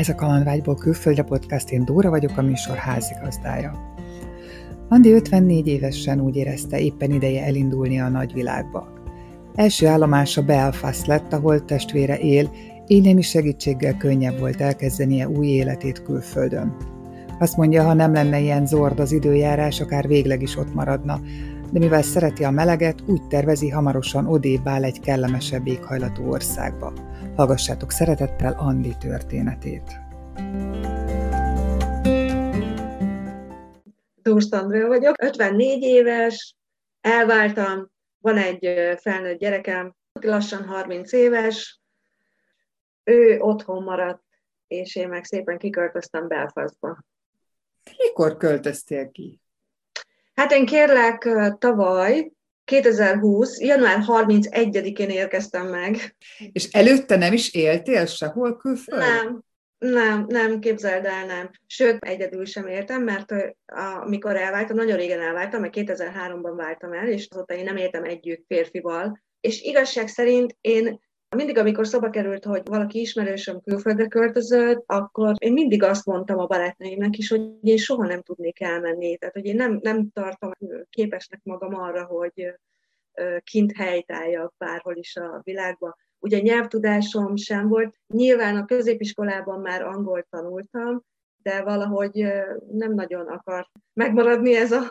Ez a Kalandvágyból külföldre podcast, én Dóra vagyok, a műsor házigazdája. Andi 54 évesen úgy érezte, éppen ideje elindulni a nagyvilágba. Első állomása Belfast lett, ahol testvére él, így némi segítséggel könnyebb volt elkezdenie új életét külföldön. Azt mondja, ha nem lenne ilyen zord az időjárás, akár végleg is ott maradna, de mivel szereti a meleget, úgy tervezi, hamarosan odébb áll egy kellemesebb éghajlatú országba. Hallgassátok szeretettel Andi történetét. Dús Andrea vagyok, 54 éves, elváltam, van egy felnőtt gyerekem, lassan 30 éves, ő otthon maradt, és én meg szépen kiköltöztem Belfastba. Mikor költöztél ki? Hát én kérlek tavaly, 2020. január 31-én érkeztem meg. És előtte nem is éltél sehol külföldön? Nem, nem, nem, képzeld el, nem. Sőt, egyedül sem értem, mert amikor elváltam, nagyon régen elváltam, mert 2003-ban váltam el, és azóta én nem éltem együtt férfival. És igazság szerint én mindig, amikor szoba került, hogy valaki ismerősöm külföldre költözött, akkor én mindig azt mondtam a barátnőimnek is, hogy én soha nem tudnék elmenni. Tehát, hogy én nem, nem tartom képesnek magam arra, hogy kint helytálljak bárhol is a világban. Ugye nyelvtudásom sem volt. Nyilván a középiskolában már angolt tanultam, de valahogy nem nagyon akart megmaradni ez a,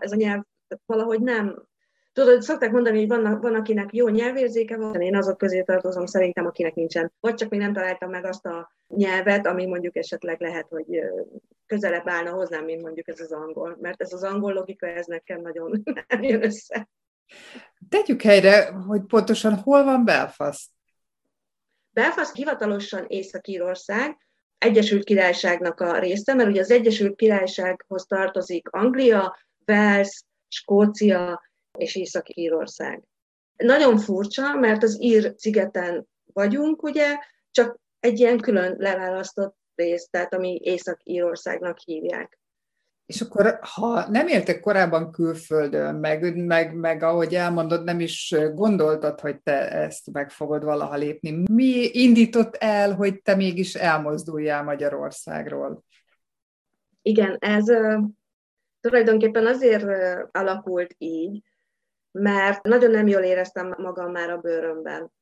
ez a nyelv. Valahogy nem, Tudod, szokták mondani, hogy van, van akinek jó nyelvérzéke van, én azok közé tartozom szerintem, akinek nincsen. Vagy csak még nem találtam meg azt a nyelvet, ami mondjuk esetleg lehet, hogy közelebb állna hozzám, mint mondjuk ez az angol. Mert ez az angol logika, ez nekem nagyon nem jön össze. Tegyük helyre, hogy pontosan hol van Belfast? Belfast hivatalosan Észak-Írország, Egyesült Királyságnak a része, mert ugye az Egyesült Királysághoz tartozik Anglia, Wales, Skócia és Észak-Írország. Nagyon furcsa, mert az Ír szigeten vagyunk, ugye, csak egy ilyen külön leválasztott rész, tehát ami Észak-Írországnak hívják. És akkor, ha nem éltek korábban külföldön, meg, meg, meg ahogy elmondod, nem is gondoltad, hogy te ezt meg fogod valaha lépni. Mi indított el, hogy te mégis elmozduljál Magyarországról? Igen, ez tulajdonképpen azért alakult így, mert nagyon nem jól éreztem magam már a bőrömben.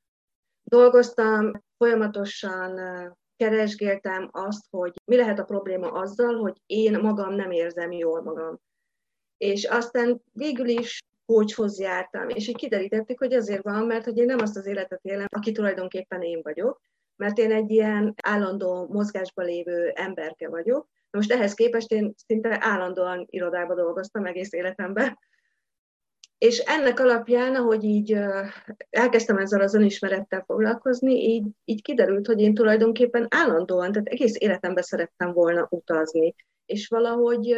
Dolgoztam, folyamatosan keresgéltem azt, hogy mi lehet a probléma azzal, hogy én magam nem érzem jól magam. És aztán végül is kócshoz jártam, és így kiderítettük, hogy azért van, mert hogy én nem azt az életet élem, aki tulajdonképpen én vagyok, mert én egy ilyen állandó mozgásba lévő emberke vagyok. Most ehhez képest én szinte állandóan irodába dolgoztam egész életemben, és ennek alapján, ahogy így elkezdtem ezzel az önismerettel foglalkozni, így, így kiderült, hogy én tulajdonképpen állandóan, tehát egész életemben szerettem volna utazni. És valahogy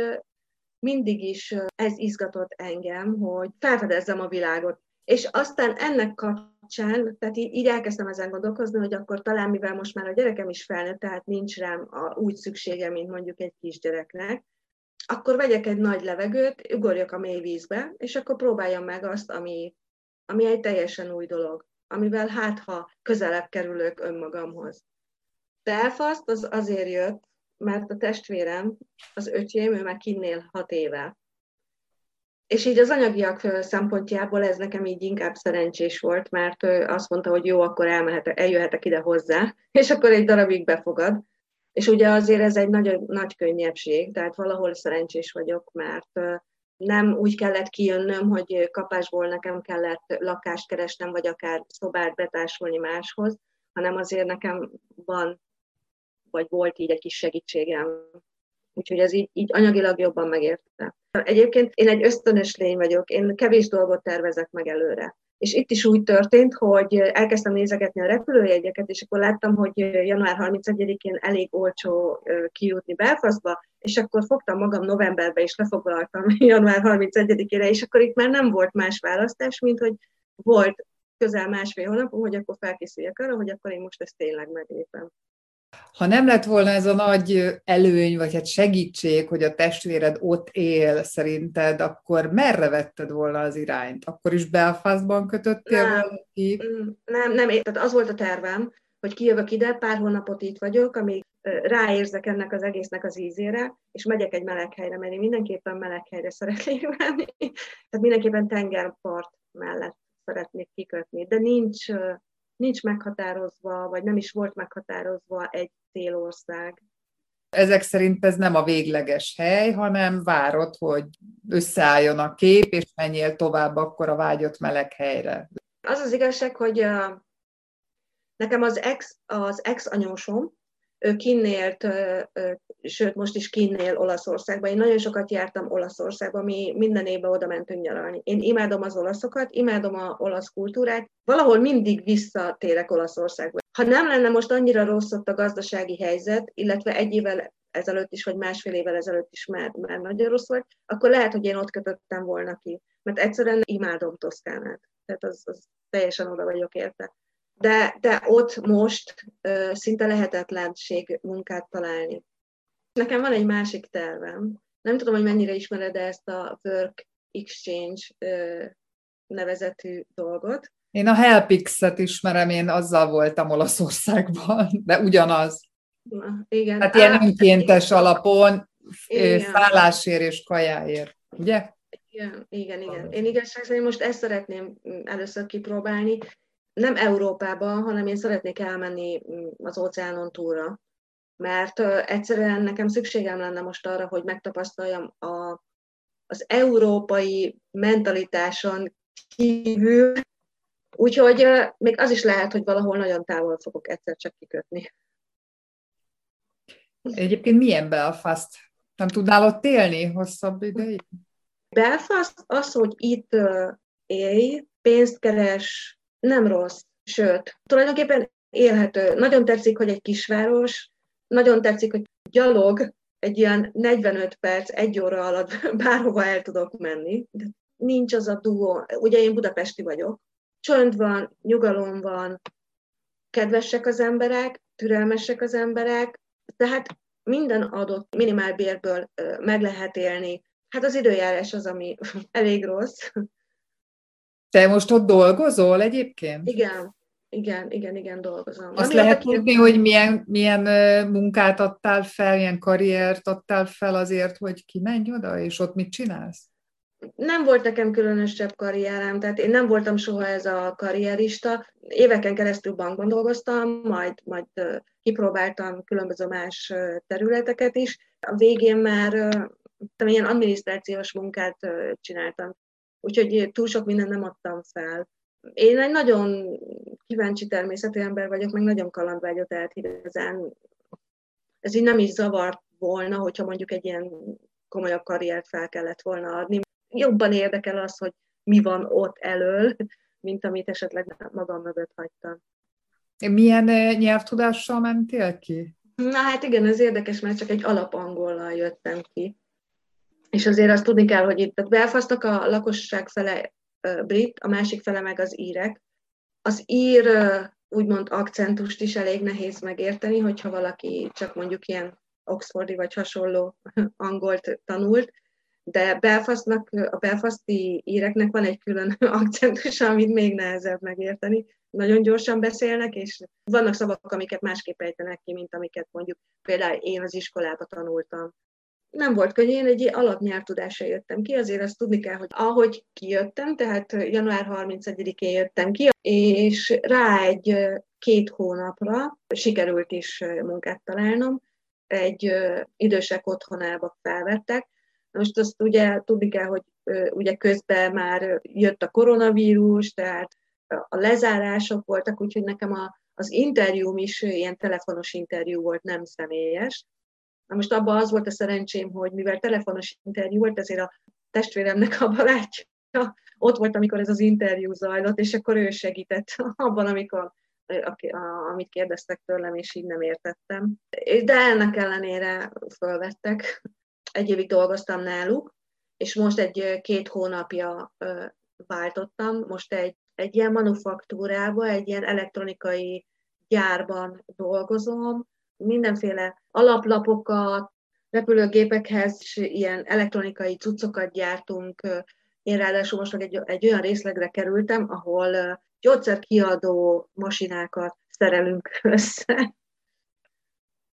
mindig is ez izgatott engem, hogy felfedezzem a világot. És aztán ennek kapcsán, tehát így, így elkezdtem ezen gondolkozni, hogy akkor talán, mivel most már a gyerekem is felnőtt, tehát nincs rám a, úgy szüksége, mint mondjuk egy kisgyereknek, akkor vegyek egy nagy levegőt, ugorjak a mély vízbe, és akkor próbáljam meg azt, ami, ami egy teljesen új dolog, amivel hát, ha közelebb kerülök önmagamhoz. Belfast az azért jött, mert a testvérem, az öcsém, ő már kinnél hat éve. És így az anyagiak szempontjából ez nekem így inkább szerencsés volt, mert azt mondta, hogy jó, akkor elmehetek, eljöhetek ide hozzá, és akkor egy darabig befogad. És ugye azért ez egy nagy, nagy könnyebbség, tehát valahol szerencsés vagyok, mert nem úgy kellett kijönnöm, hogy kapásból nekem kellett lakást keresnem, vagy akár szobát betársulni máshoz, hanem azért nekem van, vagy volt így egy kis segítségem. Úgyhogy ez így, így anyagilag jobban megérte. Egyébként én egy ösztönös lény vagyok, én kevés dolgot tervezek meg előre. És itt is úgy történt, hogy elkezdtem nézegetni a repülőjegyeket, és akkor láttam, hogy január 31-én elég olcsó kijutni Belfastba, és akkor fogtam magam novemberbe, és lefoglaltam január 31-ére, és akkor itt már nem volt más választás, mint hogy volt közel másfél hónapom, hogy akkor felkészüljek arra, hogy akkor én most ezt tényleg meglépem. Ha nem lett volna ez a nagy előny, vagy hát segítség, hogy a testvéred ott él szerinted, akkor merre vetted volna az irányt? Akkor is Belfastban kötöttél nem, valaki? Mm, nem, nem, tehát az volt a tervem, hogy kijövök ide, pár hónapot itt vagyok, amíg ráérzek ennek az egésznek az ízére, és megyek egy meleg helyre, mert én mindenképpen meleg helyre szeretnék menni. Tehát mindenképpen tengerpart mellett szeretnék kikötni, de nincs, nincs meghatározva, vagy nem is volt meghatározva egy célország. Ezek szerint ez nem a végleges hely, hanem várod, hogy összeálljon a kép, és menjél tovább akkor a vágyott meleg helyre. Az az igazság, hogy nekem az ex, az ex anyósom, ő kinnélt, sőt most is kinnél Olaszországban. Én nagyon sokat jártam Olaszországba, mi minden évben oda mentünk nyaralni. Én imádom az olaszokat, imádom a olasz kultúrát, valahol mindig visszatérek Olaszországba. Ha nem lenne most annyira rossz ott a gazdasági helyzet, illetve egy évvel ezelőtt is, vagy másfél évvel ezelőtt is már, már nagyon rossz volt, akkor lehet, hogy én ott kötöttem volna ki. Mert egyszerűen imádom Toszkánát. Tehát az, az teljesen oda vagyok érte de, de ott most uh, szinte lehetetlenség munkát találni. Nekem van egy másik tervem. Nem tudom, hogy mennyire ismered ezt a Work Exchange uh, nevezetű dolgot. Én a Helpix-et ismerem, én azzal voltam Olaszországban, de ugyanaz. Na, igen. Hát ilyen önkéntes alapon, igen. szállásért és kajáért, ugye? Igen, igen, igen. Én igazság szerint most ezt szeretném először kipróbálni, nem Európában, hanem én szeretnék elmenni mm, az óceánon túlra, mert egyszerűen nekem szükségem lenne most arra, hogy megtapasztaljam a, az európai mentalitáson kívül, úgyhogy még az is lehet, hogy valahol nagyon távol fogok egyszer csak kikötni. Egyébként milyen Belfast? Nem tudnál ott élni hosszabb ideig? Belfast az, hogy itt élj, pénzt keres, nem rossz, sőt, tulajdonképpen élhető. Nagyon tetszik, hogy egy kisváros, nagyon tetszik, hogy gyalog egy ilyen 45 perc, egy óra alatt bárhova el tudok menni. De nincs az a duó. Ugye én budapesti vagyok. Csönd van, nyugalom van, kedvesek az emberek, türelmesek az emberek, tehát minden adott minimálbérből meg lehet élni. Hát az időjárás az, ami elég rossz, te most ott dolgozol egyébként? Igen, igen, igen, igen, dolgozom. Azt Ami lehet tudni, hogy milyen, milyen munkát adtál fel, milyen karriert adtál fel azért, hogy kimenj oda, és ott mit csinálsz? Nem volt nekem különösebb karrierem, tehát én nem voltam soha ez a karrierista. Éveken keresztül bankban dolgoztam, majd, majd kipróbáltam különböző más területeket is. A végén már ilyen adminisztrációs munkát csináltam. Úgyhogy túl sok mindent nem adtam fel. Én egy nagyon kíváncsi természetű ember vagyok, meg nagyon kalandvágyott tehát igazán ez így nem is zavart volna, hogyha mondjuk egy ilyen komolyabb karriert fel kellett volna adni. Jobban érdekel az, hogy mi van ott elől, mint amit esetleg magam mögött hagytam. Milyen nyelvtudással mentél ki? Na hát igen, ez érdekes, mert csak egy alapangollal jöttem ki. És azért azt tudni kell, hogy itt Belfastnak a lakosság fele brit, a másik fele meg az írek. Az ír úgymond akcentust is elég nehéz megérteni, hogyha valaki csak mondjuk ilyen oxfordi vagy hasonló angolt tanult, de Belfastnak, a belfasti íreknek van egy külön akcentus, amit még nehezebb megérteni. Nagyon gyorsan beszélnek, és vannak szavak, amiket másképp ejtenek ki, mint amiket mondjuk például én az iskolába tanultam nem volt könnyű, én egy alapnyelvtudásra jöttem ki, azért azt tudni kell, hogy ahogy kijöttem, tehát január 31-én jöttem ki, és rá egy két hónapra sikerült is munkát találnom, egy idősek otthonába felvettek. Most azt ugye tudni kell, hogy ugye közben már jött a koronavírus, tehát a lezárások voltak, úgyhogy nekem a, az interjúm is ilyen telefonos interjú volt, nem személyes. Na most abban az volt a szerencsém, hogy mivel telefonos interjú volt, ezért a testvéremnek a barátja ott volt, amikor ez az interjú zajlott, és akkor ő segített abban, amikor amit kérdeztek tőlem, és így nem értettem. De ennek ellenére fölvettek. Egy évig dolgoztam náluk, és most egy két hónapja váltottam. Most egy, egy ilyen manufaktúrába, egy ilyen elektronikai gyárban dolgozom, mindenféle alaplapokat, repülőgépekhez ilyen elektronikai cuccokat gyártunk. Én ráadásul most egy, egy olyan részlegre kerültem, ahol gyógyszerkiadó masinákat szerelünk össze.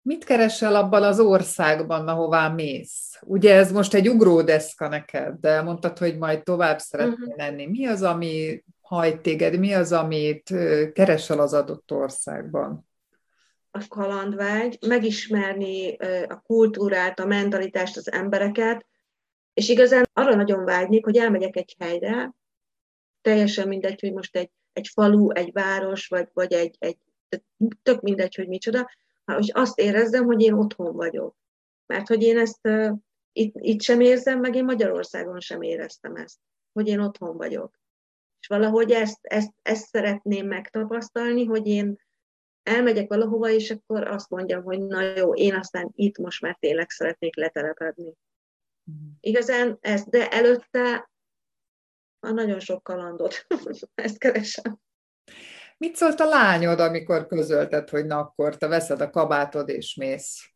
Mit keresel abban az országban, ahová mész? Ugye ez most egy ugródeszka neked, de mondtad, hogy majd tovább szeretnél uh-huh. lenni. Mi az, ami hajt téged, mi az, amit keresel az adott országban? A kalandvágy, megismerni a kultúrát, a mentalitást, az embereket, és igazán arra nagyon vágynék, hogy elmegyek egy helyre, teljesen mindegy, hogy most egy, egy falu, egy város, vagy, vagy egy, egy tök mindegy, hogy micsoda, hogy azt érezzem, hogy én otthon vagyok. Mert hogy én ezt uh, itt, itt sem érzem, meg én Magyarországon sem éreztem ezt, hogy én otthon vagyok. És valahogy ezt, ezt, ezt szeretném megtapasztalni, hogy én elmegyek valahova, és akkor azt mondjam, hogy na jó, én aztán itt most már tényleg szeretnék letelepedni. Mm. Igazán ez, de előtte a nagyon sok kalandot, ezt keresem. Mit szólt a lányod, amikor közölted, hogy na akkor te veszed a kabátod és mész?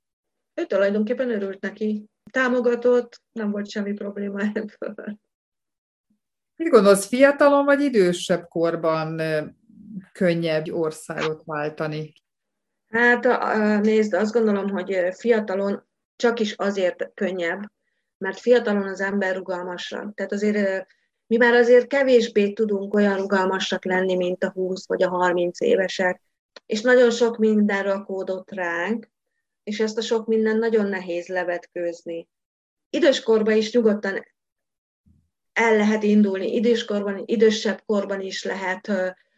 Ő tulajdonképpen örült neki. Támogatott, nem volt semmi probléma ebből. Mit gondolsz, fiatalon vagy idősebb korban könnyebb országot váltani? Hát nézd, azt gondolom, hogy fiatalon csak is azért könnyebb, mert fiatalon az ember rugalmasabb. Tehát azért mi már azért kevésbé tudunk olyan rugalmasak lenni, mint a 20 vagy a 30 évesek, és nagyon sok minden rakódott ránk, és ezt a sok minden nagyon nehéz levetkőzni. Időskorban is nyugodtan el lehet indulni, időskorban, idősebb korban is lehet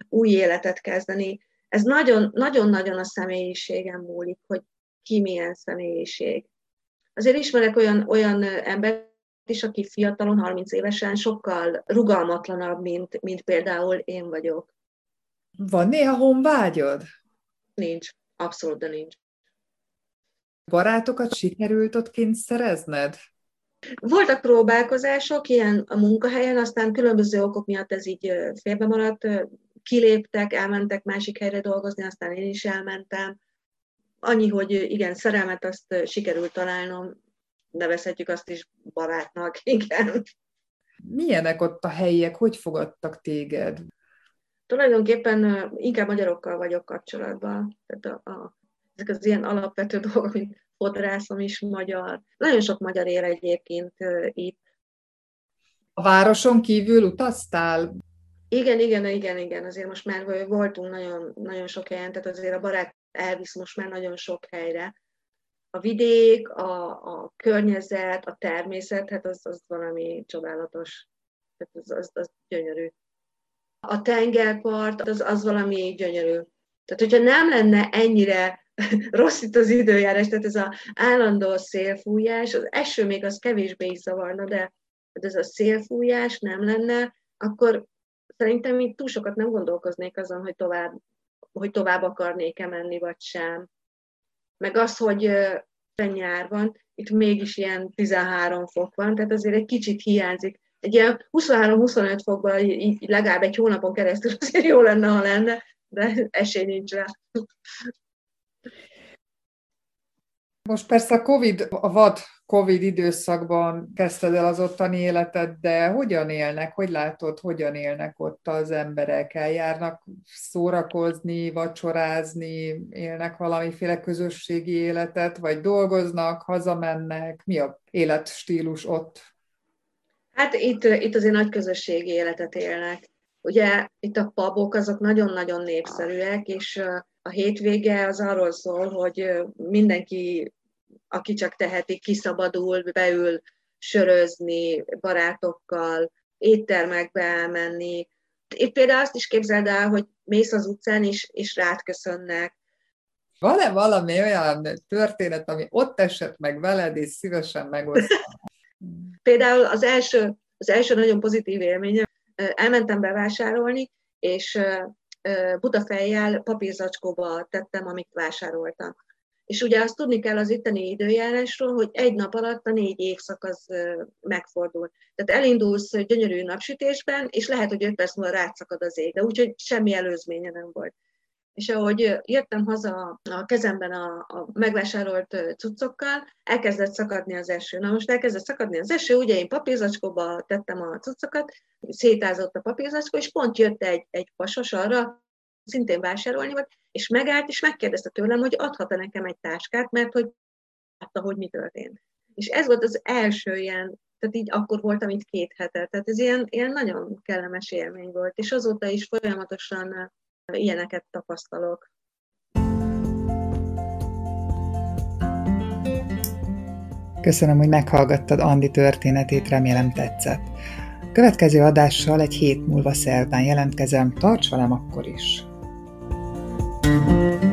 új életet kezdeni. Ez nagyon-nagyon a személyiségen múlik, hogy ki milyen személyiség. Azért ismerek olyan, olyan embert, is, aki fiatalon, 30 évesen sokkal rugalmatlanabb, mint, mint például én vagyok. Van néha honvágyod? Nincs, abszolút, de nincs. Barátokat sikerült ott kint szerezned? Voltak próbálkozások ilyen a munkahelyen, aztán különböző okok miatt ez így félbe maradt, kiléptek, elmentek másik helyre dolgozni, aztán én is elmentem. Annyi, hogy igen, szerelmet azt sikerült találnom, nevezhetjük azt is barátnak, igen. Milyenek ott a helyiek, hogy fogadtak téged? Tulajdonképpen inkább magyarokkal vagyok kapcsolatban. Tehát a, a, ezek az ilyen alapvető dolgok, mint fodrászom is magyar. Nagyon sok magyar él egyébként itt. A városon kívül utaztál? Igen, igen, igen, igen. Azért most már voltunk nagyon, nagyon sok helyen, tehát azért a barát elvisz most már nagyon sok helyre a vidék, a, a környezet, a természet, hát az, az valami csodálatos. Tehát az, az, az gyönyörű. A tengerpart, az, az valami gyönyörű. Tehát, hogyha nem lenne ennyire rossz itt az időjárás, tehát ez az állandó szélfújás, az eső még az kevésbé is zavarna, de ez a szélfújás nem lenne, akkor szerintem itt túl sokat nem gondolkoznék azon, hogy tovább, hogy tovább akarnék-e menni, vagy sem meg az, hogy nyár van, itt mégis ilyen 13 fok van, tehát azért egy kicsit hiányzik. Egy ilyen 23-25 fokban így legalább egy hónapon keresztül azért jó lenne, ha lenne, de esély nincs rá. Most persze a COVID, a vad COVID időszakban kezdted el az ottani életed, de hogyan élnek, hogy látod, hogyan élnek ott az emberek? Eljárnak szórakozni, vacsorázni, élnek valamiféle közösségi életet, vagy dolgoznak, hazamennek? Mi a életstílus ott? Hát itt, itt azért nagy közösségi életet élnek. Ugye itt a pubok azok nagyon-nagyon népszerűek, és a hétvége az arról szól, hogy mindenki aki csak teheti, kiszabadul, beül sörözni barátokkal, éttermekbe elmenni. Itt például azt is képzeld el, hogy mész az utcán is, és rád köszönnek. Van-e valami olyan történet, ami ott esett meg veled, és szívesen megosztom? például az első, az első nagyon pozitív élményem, elmentem bevásárolni, és butafejjel papírzacskóba tettem, amit vásároltam. És ugye azt tudni kell az itteni időjárásról, hogy egy nap alatt a négy évszak az megfordul. Tehát elindulsz gyönyörű napsütésben, és lehet, hogy öt perc múlva rátszakad az ég, de úgyhogy semmi előzménye nem volt. És ahogy jöttem haza a kezemben a, a megvásárolt cuccokkal, elkezdett szakadni az eső. Na most elkezdett szakadni az eső, ugye én papírzacskóba tettem a cuccokat, szétázott a papírzacskó, és pont jött egy, egy pasos arra, szintén vásárolni volt, és megállt, és megkérdezte tőlem, hogy adhat-e nekem egy táskát, mert hogy látta, hogy mi történt. És ez volt az első ilyen, tehát így akkor voltam itt két hete, tehát ez ilyen, ilyen nagyon kellemes élmény volt, és azóta is folyamatosan ilyeneket tapasztalok. Köszönöm, hogy meghallgattad Andi történetét, remélem tetszett. Következő adással egy hét múlva szerdán jelentkezem, tarts velem akkor is! thank you